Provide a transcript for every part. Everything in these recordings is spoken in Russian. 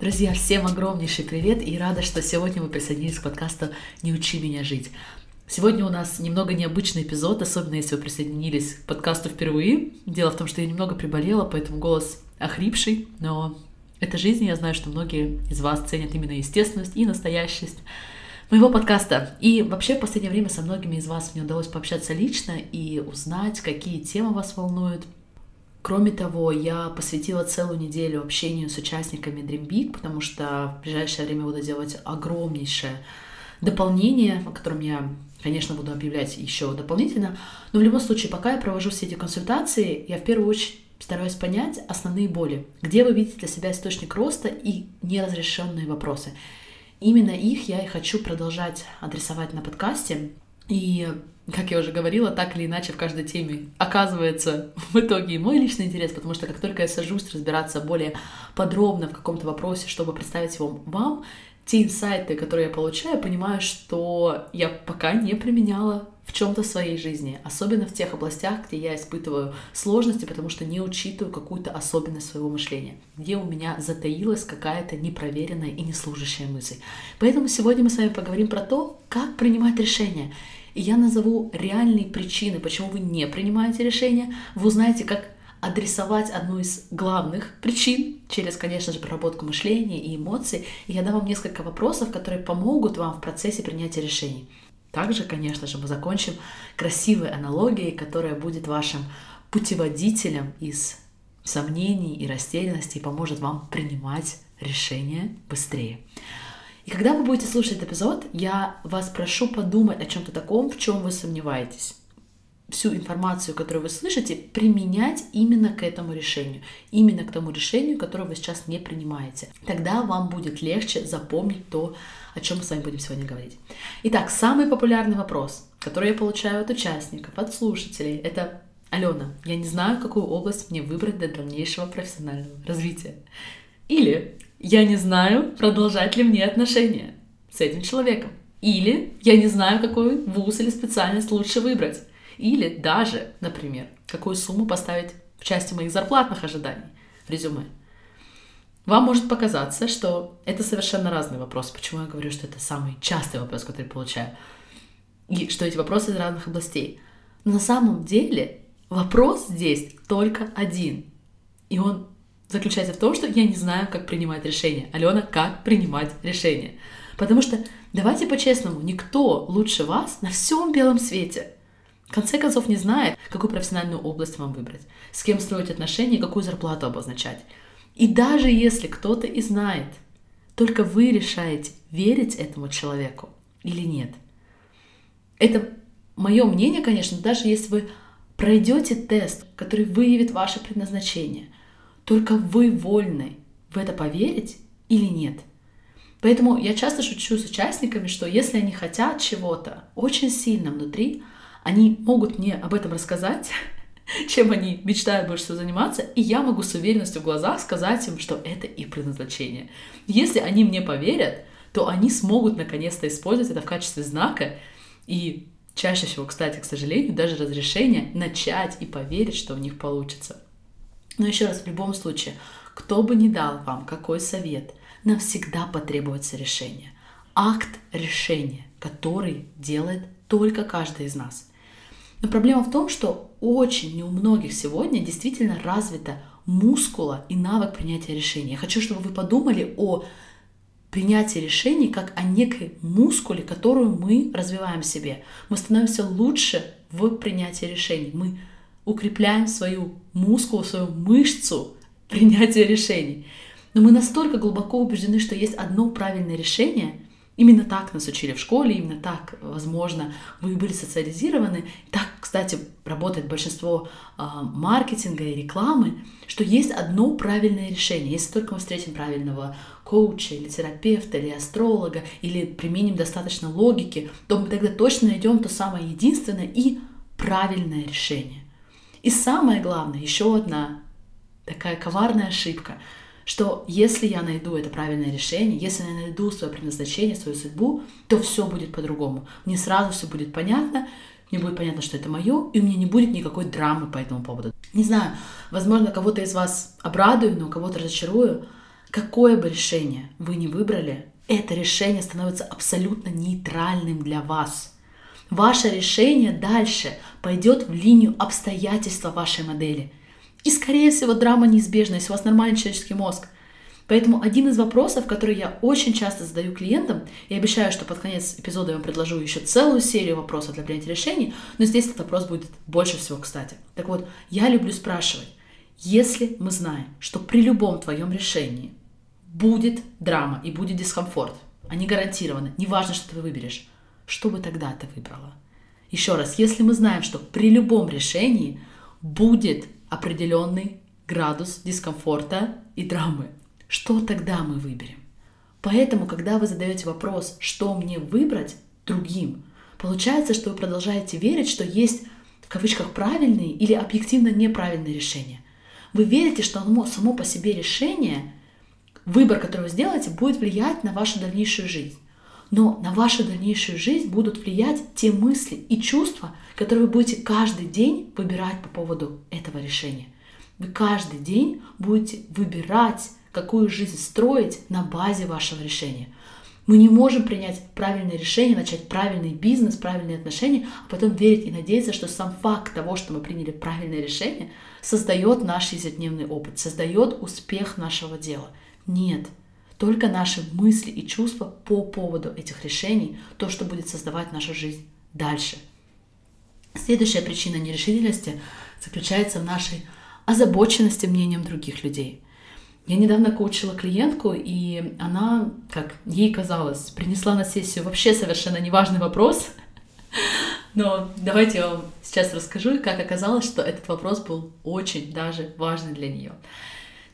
Друзья, всем огромнейший привет и рада, что сегодня вы присоединились к подкасту «Не учи меня жить». Сегодня у нас немного необычный эпизод, особенно если вы присоединились к подкасту впервые. Дело в том, что я немного приболела, поэтому голос охрипший, но это жизнь, я знаю, что многие из вас ценят именно естественность и настоящесть моего подкаста. И вообще в последнее время со многими из вас мне удалось пообщаться лично и узнать, какие темы вас волнуют, Кроме того, я посвятила целую неделю общению с участниками Dream Big, потому что в ближайшее время буду делать огромнейшее дополнение, о котором я, конечно, буду объявлять еще дополнительно. Но в любом случае, пока я провожу все эти консультации, я в первую очередь стараюсь понять основные боли, где вы видите для себя источник роста и неразрешенные вопросы. Именно их я и хочу продолжать адресовать на подкасте. И как я уже говорила, так или иначе в каждой теме оказывается в итоге мой личный интерес, потому что как только я сажусь разбираться более подробно в каком-то вопросе, чтобы представить его вам, те инсайты, которые я получаю, понимаю, что я пока не применяла в чем-то своей жизни, особенно в тех областях, где я испытываю сложности, потому что не учитываю какую-то особенность своего мышления, где у меня затаилась какая-то непроверенная и неслужащая мысль. Поэтому сегодня мы с вами поговорим про то, как принимать решения. И я назову реальные причины, почему вы не принимаете решения. Вы узнаете, как адресовать одну из главных причин через, конечно же, проработку мышления и эмоций. И я дам вам несколько вопросов, которые помогут вам в процессе принятия решений. Также, конечно же, мы закончим красивой аналогией, которая будет вашим путеводителем из сомнений и растерянности и поможет вам принимать решения быстрее. И когда вы будете слушать этот эпизод, я вас прошу подумать о чем-то таком, в чем вы сомневаетесь всю информацию, которую вы слышите, применять именно к этому решению, именно к тому решению, которое вы сейчас не принимаете. Тогда вам будет легче запомнить то, о чем мы с вами будем сегодня говорить. Итак, самый популярный вопрос, который я получаю от участников, от слушателей, это Алена, я не знаю, какую область мне выбрать для дальнейшего профессионального развития. Или я не знаю, продолжать ли мне отношения с этим человеком. Или я не знаю, какой вуз или специальность лучше выбрать. Или даже, например, какую сумму поставить в части моих зарплатных ожиданий в резюме. Вам может показаться, что это совершенно разный вопрос. Почему я говорю, что это самый частый вопрос, который я получаю? И что эти вопросы из разных областей. Но на самом деле вопрос здесь только один. И он заключается в том, что я не знаю, как принимать решения. Алена, как принимать решения? Потому что, давайте по-честному, никто лучше вас на всем белом свете в конце концов не знает, какую профессиональную область вам выбрать, с кем строить отношения, какую зарплату обозначать. И даже если кто-то и знает, только вы решаете, верить этому человеку или нет. Это мое мнение, конечно, даже если вы пройдете тест, который выявит ваше предназначение, только вы вольны в это поверить или нет. Поэтому я часто шучу с участниками, что если они хотят чего-то очень сильно внутри, они могут мне об этом рассказать, чем они мечтают больше всего заниматься, и я могу с уверенностью в глазах сказать им, что это их предназначение. Если они мне поверят, то они смогут наконец-то использовать это в качестве знака и чаще всего, кстати, к сожалению, даже разрешение начать и поверить, что у них получится. Но еще раз, в любом случае, кто бы ни дал вам какой совет, навсегда потребуется решение. Акт решения, который делает только каждый из нас. Но проблема в том, что очень не у многих сегодня действительно развита мускула и навык принятия решений. Я хочу, чтобы вы подумали о принятии решений как о некой мускуле, которую мы развиваем в себе. Мы становимся лучше в принятии решений. Мы укрепляем свою мускулу, свою мышцу принятия решений. Но мы настолько глубоко убеждены, что есть одно правильное решение, Именно так нас учили в школе, именно так, возможно, вы были социализированы. Так, кстати, работает большинство э, маркетинга и рекламы, что есть одно правильное решение. Если только мы встретим правильного коуча или терапевта или астролога, или применим достаточно логики, то мы тогда точно найдем то самое единственное и правильное решение. И самое главное, еще одна такая коварная ошибка, что если я найду это правильное решение, если я найду свое предназначение, свою судьбу, то все будет по-другому. Мне сразу все будет понятно, мне будет понятно, что это мое, и у меня не будет никакой драмы по этому поводу. Не знаю, возможно, кого-то из вас обрадую, но кого-то разочарую. Какое бы решение вы не выбрали, это решение становится абсолютно нейтральным для вас. Ваше решение дальше пойдет в линию обстоятельства вашей модели. И, скорее всего, драма неизбежна, если у вас нормальный человеческий мозг – Поэтому один из вопросов, который я очень часто задаю клиентам, и обещаю, что под конец эпизода я вам предложу еще целую серию вопросов для принятия решений, но здесь этот вопрос будет больше всего кстати. Так вот, я люблю спрашивать, если мы знаем, что при любом твоем решении будет драма и будет дискомфорт, они гарантированы, неважно, что ты выберешь, что бы тогда ты выбрала? Еще раз, если мы знаем, что при любом решении будет определенный градус дискомфорта и драмы, что тогда мы выберем? Поэтому, когда вы задаете вопрос, что мне выбрать другим, получается, что вы продолжаете верить, что есть в кавычках правильные или объективно неправильные решения. Вы верите, что само по себе решение, выбор, который вы сделаете, будет влиять на вашу дальнейшую жизнь. Но на вашу дальнейшую жизнь будут влиять те мысли и чувства, которые вы будете каждый день выбирать по поводу этого решения. Вы каждый день будете выбирать какую жизнь строить на базе вашего решения. Мы не можем принять правильное решение, начать правильный бизнес, правильные отношения, а потом верить и надеяться, что сам факт того, что мы приняли правильное решение, создает наш ежедневный опыт, создает успех нашего дела. Нет, только наши мысли и чувства по поводу этих решений, то, что будет создавать нашу жизнь дальше. Следующая причина нерешительности заключается в нашей озабоченности мнением других людей – я недавно коучила клиентку, и она, как ей казалось, принесла на сессию вообще совершенно неважный вопрос. Но давайте я вам сейчас расскажу, как оказалось, что этот вопрос был очень даже важный для нее.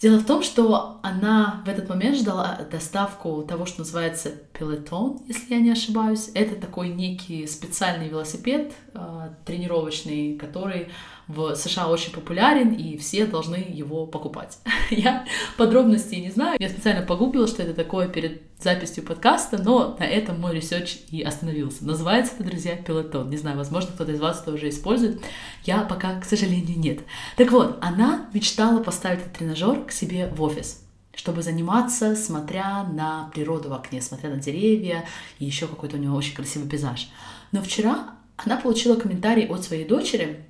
Дело в том, что она в этот момент ждала доставку того, что называется пелотон, если я не ошибаюсь. Это такой некий специальный велосипед э, тренировочный, который в США очень популярен, и все должны его покупать. Я подробностей не знаю. Я специально погуглила, что это такое перед записью подкаста, но на этом мой research и остановился. Называется это, друзья, пилотон. Не знаю, возможно, кто-то из вас это уже использует. Я пока, к сожалению, нет. Так вот, она мечтала поставить этот тренажер к себе в офис чтобы заниматься, смотря на природу в окне, смотря на деревья, и еще какой-то у него очень красивый пейзаж. Но вчера она получила комментарий от своей дочери,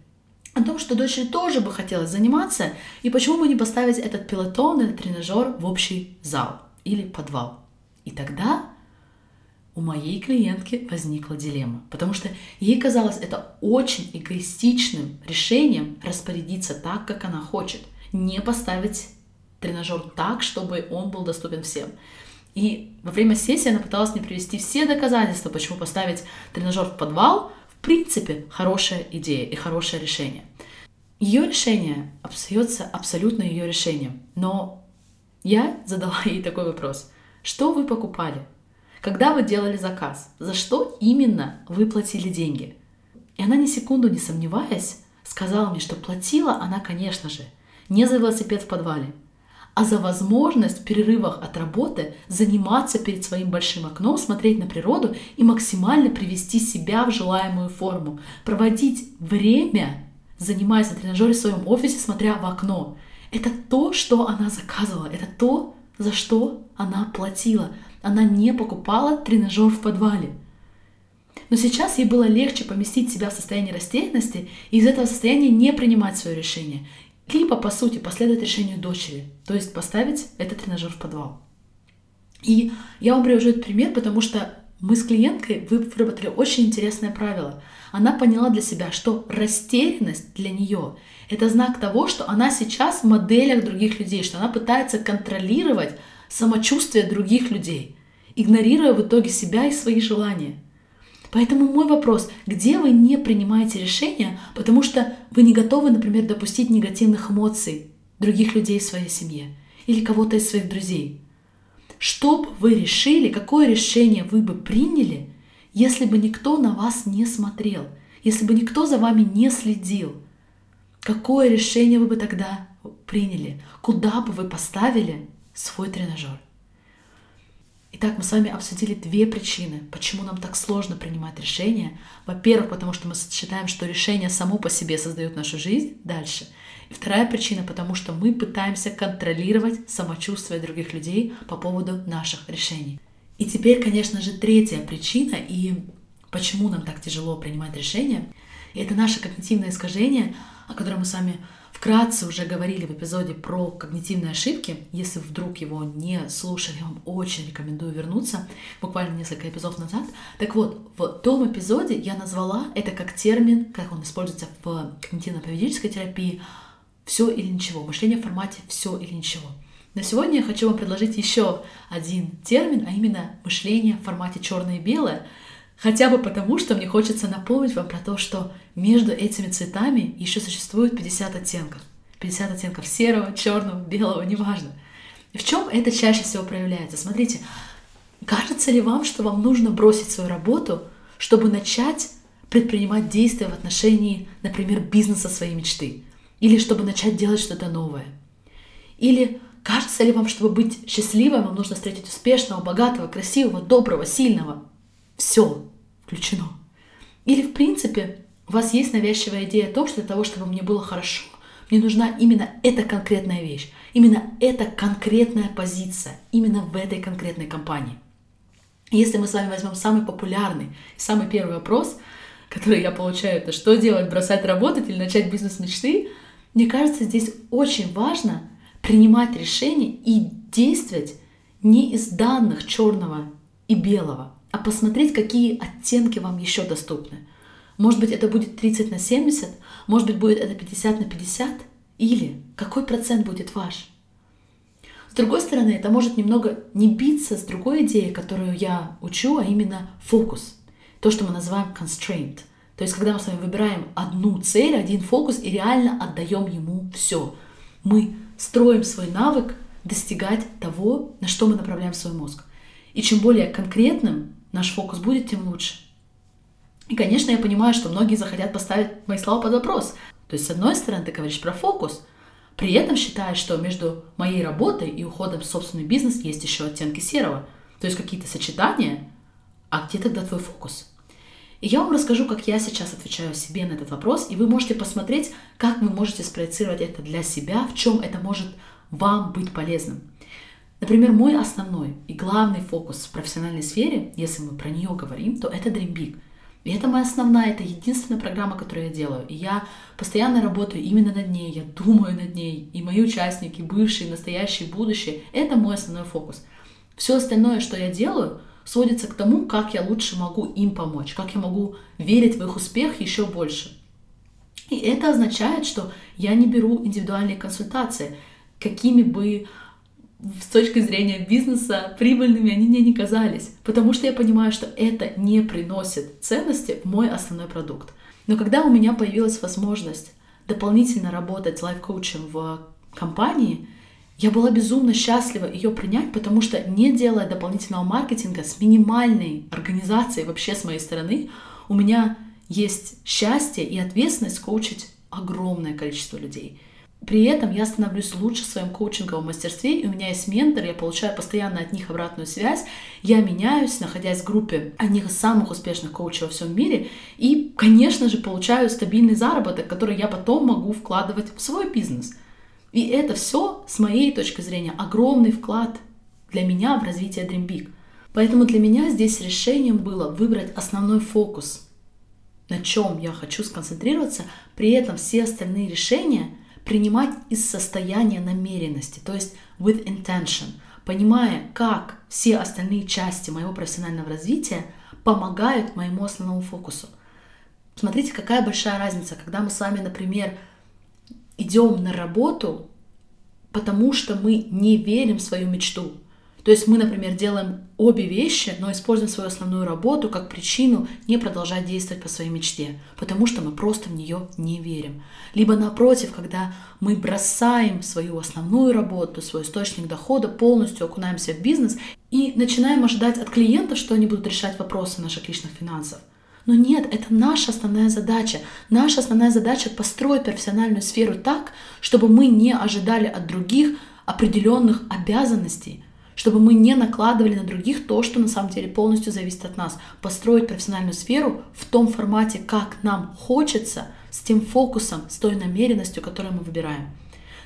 о том, что дочери тоже бы хотелось заниматься, и почему бы не поставить этот пилотон, этот тренажер в общий зал или подвал. И тогда у моей клиентки возникла дилемма, потому что ей казалось это очень эгоистичным решением распорядиться так, как она хочет, не поставить тренажер так, чтобы он был доступен всем. И во время сессии она пыталась мне привести все доказательства, почему поставить тренажер в подвал – принципе хорошая идея и хорошее решение. Ее решение остается абсолютно ее решением. Но я задала ей такой вопрос. Что вы покупали? Когда вы делали заказ? За что именно вы платили деньги? И она ни секунду не сомневаясь сказала мне, что платила она, конечно же, не за велосипед в подвале, а за возможность в перерывах от работы заниматься перед своим большим окном, смотреть на природу и максимально привести себя в желаемую форму, проводить время, занимаясь на тренажере в своем офисе, смотря в окно. Это то, что она заказывала, это то, за что она платила. Она не покупала тренажер в подвале. Но сейчас ей было легче поместить себя в состояние растерянности и из этого состояния не принимать свое решение либо, по сути, последовать решению дочери, то есть поставить этот тренажер в подвал. И я вам привожу этот пример, потому что мы с клиенткой выработали очень интересное правило. Она поняла для себя, что растерянность для нее — это знак того, что она сейчас в моделях других людей, что она пытается контролировать самочувствие других людей, игнорируя в итоге себя и свои желания. Поэтому мой вопрос, где вы не принимаете решения, потому что вы не готовы, например, допустить негативных эмоций других людей в своей семье или кого-то из своих друзей? что бы вы решили, какое решение вы бы приняли, если бы никто на вас не смотрел, если бы никто за вами не следил? Какое решение вы бы тогда приняли? Куда бы вы поставили свой тренажер? Итак, мы с вами обсудили две причины, почему нам так сложно принимать решения. Во-первых, потому что мы считаем, что решение само по себе создает нашу жизнь дальше. И вторая причина, потому что мы пытаемся контролировать самочувствие других людей по поводу наших решений. И теперь, конечно же, третья причина, и почему нам так тяжело принимать решения, это наше когнитивное искажение, о котором мы с вами вкратце уже говорили в эпизоде про когнитивные ошибки. Если вдруг его не слушали, я вам очень рекомендую вернуться, буквально несколько эпизодов назад. Так вот, в том эпизоде я назвала это как термин, как он используется в когнитивно-поведенческой терапии, все или ничего, мышление в формате все или ничего. На сегодня я хочу вам предложить еще один термин, а именно мышление в формате черное и белое, хотя бы потому, что мне хочется напомнить вам про то, что между этими цветами еще существует 50 оттенков. 50 оттенков серого, черного, белого, неважно. В чем это чаще всего проявляется? Смотрите, кажется ли вам, что вам нужно бросить свою работу, чтобы начать предпринимать действия в отношении, например, бизнеса своей мечты? Или чтобы начать делать что-то новое? Или кажется ли вам, чтобы быть счастливым, вам нужно встретить успешного, богатого, красивого, доброго, сильного? Все включено. Или, в принципе, у вас есть навязчивая идея о том, что для того, чтобы мне было хорошо, мне нужна именно эта конкретная вещь, именно эта конкретная позиция, именно в этой конкретной компании. Если мы с вами возьмем самый популярный, самый первый вопрос, который я получаю, это что делать, бросать работать или начать бизнес мечты, мне кажется, здесь очень важно принимать решения и действовать не из данных черного и белого, а посмотреть, какие оттенки вам еще доступны. Может быть, это будет 30 на 70, может быть, будет это 50 на 50, или какой процент будет ваш. С другой стороны, это может немного не биться с другой идеей, которую я учу, а именно фокус. То, что мы называем constraint. То есть, когда мы с вами выбираем одну цель, один фокус и реально отдаем ему все. Мы строим свой навык достигать того, на что мы направляем свой мозг. И чем более конкретным наш фокус будет, тем лучше. И, конечно, я понимаю, что многие захотят поставить мои слова под вопрос. То есть, с одной стороны, ты говоришь про фокус, при этом считаешь, что между моей работой и уходом в собственный бизнес есть еще оттенки серого. То есть какие-то сочетания, а где тогда твой фокус? И я вам расскажу, как я сейчас отвечаю себе на этот вопрос, и вы можете посмотреть, как вы можете спроецировать это для себя, в чем это может вам быть полезным. Например, мой основной и главный фокус в профессиональной сфере, если мы про нее говорим, то это Dream Big. И это моя основная, это единственная программа, которую я делаю. И я постоянно работаю именно над ней, я думаю над ней. И мои участники, бывшие, настоящие, будущие, это мой основной фокус. Все остальное, что я делаю, сводится к тому, как я лучше могу им помочь, как я могу верить в их успех еще больше. И это означает, что я не беру индивидуальные консультации, какими бы с точки зрения бизнеса прибыльными они мне не казались, потому что я понимаю, что это не приносит ценности в мой основной продукт. Но когда у меня появилась возможность дополнительно работать лайф-коучем в компании, я была безумно счастлива ее принять, потому что не делая дополнительного маркетинга с минимальной организацией вообще с моей стороны, у меня есть счастье и ответственность коучить огромное количество людей. При этом я становлюсь лучше в своем коучинговом мастерстве, и у меня есть ментор, я получаю постоянно от них обратную связь, я меняюсь, находясь в группе одних из самых успешных коучей во всем мире, и, конечно же, получаю стабильный заработок, который я потом могу вкладывать в свой бизнес. И это все, с моей точки зрения, огромный вклад для меня в развитие Dream Big. Поэтому для меня здесь решением было выбрать основной фокус, на чем я хочу сконцентрироваться, при этом все остальные решения – принимать из состояния намеренности, то есть with intention, понимая, как все остальные части моего профессионального развития помогают моему основному фокусу. Смотрите, какая большая разница, когда мы с вами, например, идем на работу, потому что мы не верим в свою мечту. То есть мы, например, делаем обе вещи, но используем свою основную работу как причину не продолжать действовать по своей мечте, потому что мы просто в нее не верим. Либо напротив, когда мы бросаем свою основную работу, свой источник дохода, полностью окунаемся в бизнес и начинаем ожидать от клиентов, что они будут решать вопросы наших личных финансов. Но нет, это наша основная задача. Наша основная задача построить профессиональную сферу так, чтобы мы не ожидали от других определенных обязанностей, чтобы мы не накладывали на других то, что на самом деле полностью зависит от нас. Построить профессиональную сферу в том формате, как нам хочется, с тем фокусом, с той намеренностью, которую мы выбираем.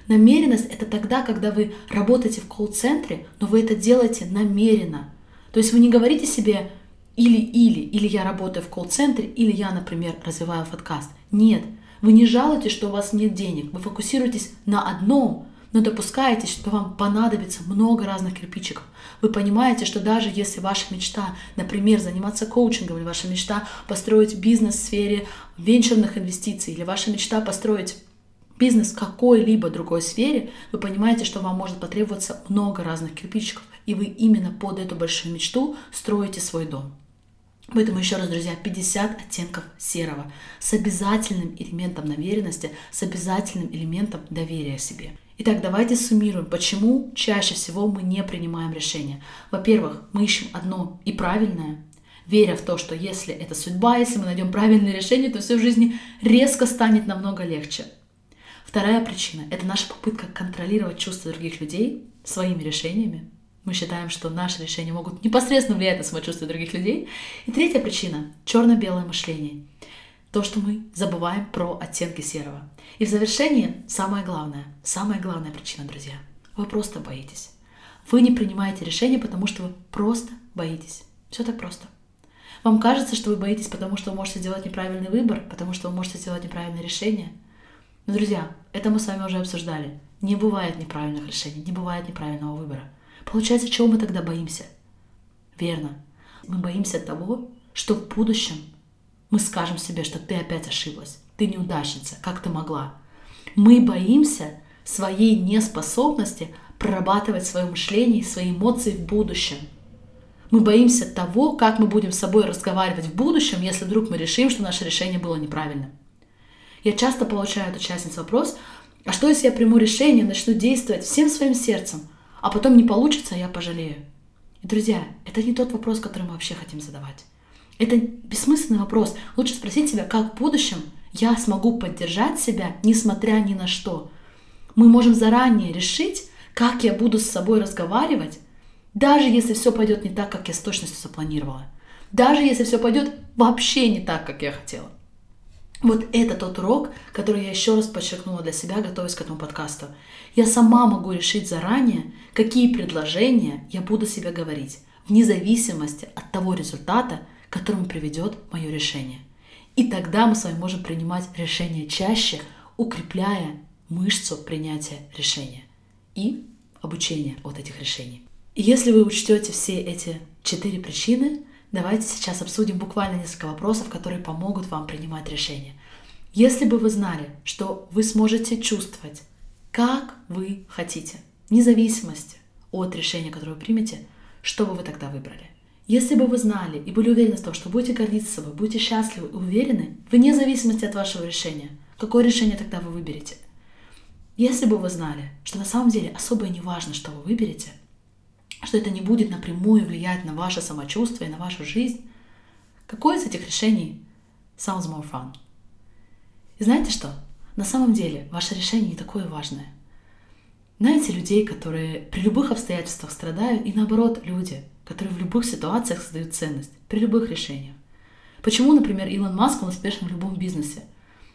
Намеренность — это тогда, когда вы работаете в колл-центре, но вы это делаете намеренно. То есть вы не говорите себе или-или, или я работаю в колл-центре, или я, например, развиваю подкаст. Нет, вы не жалуетесь, что у вас нет денег, вы фокусируетесь на одном, но допускаете, что вам понадобится много разных кирпичиков. Вы понимаете, что даже если ваша мечта, например, заниматься коучингом, или ваша мечта построить бизнес в сфере венчурных инвестиций, или ваша мечта построить бизнес в какой-либо другой сфере, вы понимаете, что вам может потребоваться много разных кирпичиков, и вы именно под эту большую мечту строите свой дом. Поэтому еще раз, друзья, 50 оттенков серого с обязательным элементом намеренности, с обязательным элементом доверия себе. Итак, давайте суммируем, почему чаще всего мы не принимаем решения. Во-первых, мы ищем одно и правильное, веря в то, что если это судьба, если мы найдем правильное решение, то все в жизни резко станет намного легче. Вторая причина – это наша попытка контролировать чувства других людей своими решениями. Мы считаем, что наши решения могут непосредственно влиять на самочувствие других людей. И третья причина – черно-белое мышление – то, что мы забываем про оттенки серого. И в завершение самое главное, самая главная причина, друзья. Вы просто боитесь. Вы не принимаете решения, потому что вы просто боитесь. Все так просто. Вам кажется, что вы боитесь, потому что вы можете сделать неправильный выбор, потому что вы можете сделать неправильное решение. Но, друзья, это мы с вами уже обсуждали. Не бывает неправильных решений, не бывает неправильного выбора. Получается, чего мы тогда боимся? Верно. Мы боимся того, что в будущем мы скажем себе, что ты опять ошиблась, ты неудачница, как ты могла. Мы боимся своей неспособности прорабатывать свое мышление и свои эмоции в будущем. Мы боимся того, как мы будем с собой разговаривать в будущем, если вдруг мы решим, что наше решение было неправильным. Я часто получаю от участниц вопрос, а что если я приму решение, начну действовать всем своим сердцем, а потом не получится, а я пожалею? И, друзья, это не тот вопрос, который мы вообще хотим задавать. Это бессмысленный вопрос. Лучше спросить себя, как в будущем я смогу поддержать себя, несмотря ни на что. Мы можем заранее решить, как я буду с собой разговаривать, даже если все пойдет не так, как я с точностью запланировала. Даже если все пойдет вообще не так, как я хотела. Вот это тот урок, который я еще раз подчеркнула для себя, готовясь к этому подкасту. Я сама могу решить заранее, какие предложения я буду себе говорить, вне зависимости от того результата, к которому приведет мое решение. И тогда мы с вами можем принимать решения чаще, укрепляя мышцу принятия решения и обучения от этих решений. И если вы учтете все эти четыре причины, давайте сейчас обсудим буквально несколько вопросов, которые помогут вам принимать решения. Если бы вы знали, что вы сможете чувствовать, как вы хотите, вне зависимости от решения, которое вы примете, что бы вы тогда выбрали? Если бы вы знали и были уверены в том, что будете гордиться собой, будете счастливы и уверены, вне зависимости от вашего решения, какое решение тогда вы выберете? Если бы вы знали, что на самом деле особо и не важно, что вы выберете, что это не будет напрямую влиять на ваше самочувствие, на вашу жизнь, какое из этих решений sounds more fun? И знаете что? На самом деле ваше решение не такое важное. Знаете людей, которые при любых обстоятельствах страдают, и наоборот люди – которые в любых ситуациях создают ценность, при любых решениях. Почему, например, Илон Маск, он успешен в любом бизнесе?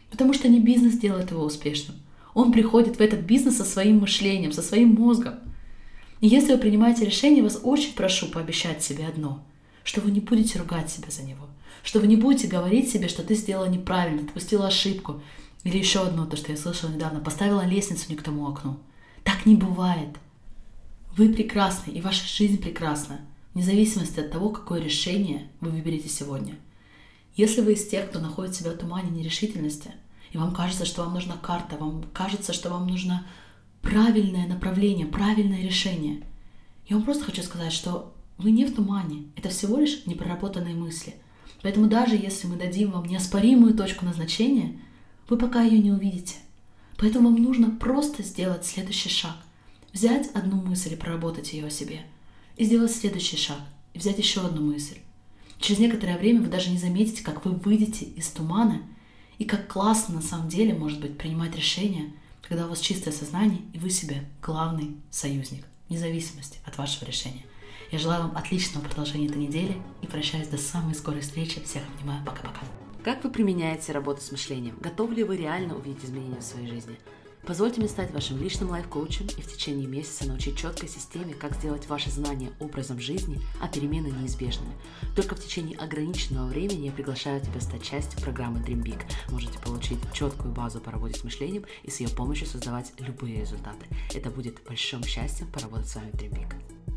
Потому что не бизнес делает его успешным. Он приходит в этот бизнес со своим мышлением, со своим мозгом. И если вы принимаете решение, вас очень прошу пообещать себе одно, что вы не будете ругать себя за него, что вы не будете говорить себе, что ты сделала неправильно, допустила ошибку, или еще одно, то, что я слышала недавно, поставила лестницу не к тому окну. Так не бывает. Вы прекрасны, и ваша жизнь прекрасна вне зависимости от того, какое решение вы выберете сегодня. Если вы из тех, кто находит себя в тумане нерешительности, и вам кажется, что вам нужна карта, вам кажется, что вам нужно правильное направление, правильное решение, Я вам просто хочу сказать, что вы не в тумане. Это всего лишь непроработанные мысли. Поэтому даже если мы дадим вам неоспоримую точку назначения, вы пока ее не увидите. Поэтому вам нужно просто сделать следующий шаг. Взять одну мысль и проработать ее о себе. И сделать следующий шаг. И взять еще одну мысль. Через некоторое время вы даже не заметите, как вы выйдете из тумана и как классно на самом деле может быть принимать решения, когда у вас чистое сознание и вы себе главный союзник, вне зависимости от вашего решения. Я желаю вам отличного продолжения этой недели и прощаюсь до самой скорой встречи. Всех обнимаю. Пока-пока. Как вы применяете работу с мышлением? Готовы ли вы реально увидеть изменения в своей жизни? Позвольте мне стать вашим личным лайф-коучем и в течение месяца научить четкой системе, как сделать ваши знания образом жизни, а перемены неизбежными. Только в течение ограниченного времени я приглашаю тебя стать частью программы Dream Big. Можете получить четкую базу по работе с мышлением и с ее помощью создавать любые результаты. Это будет большим счастьем поработать с вами в Dream Big.